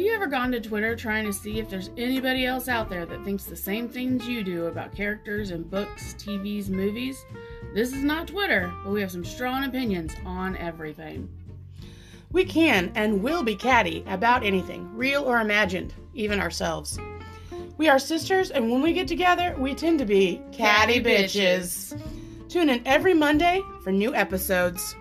Have you ever gone to Twitter trying to see if there's anybody else out there that thinks the same things you do about characters in books, TVs, movies? This is not Twitter, but we have some strong opinions on everything. We can and will be catty about anything, real or imagined, even ourselves. We are sisters, and when we get together, we tend to be catty bitches. Tune in every Monday for new episodes.